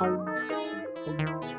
感じ。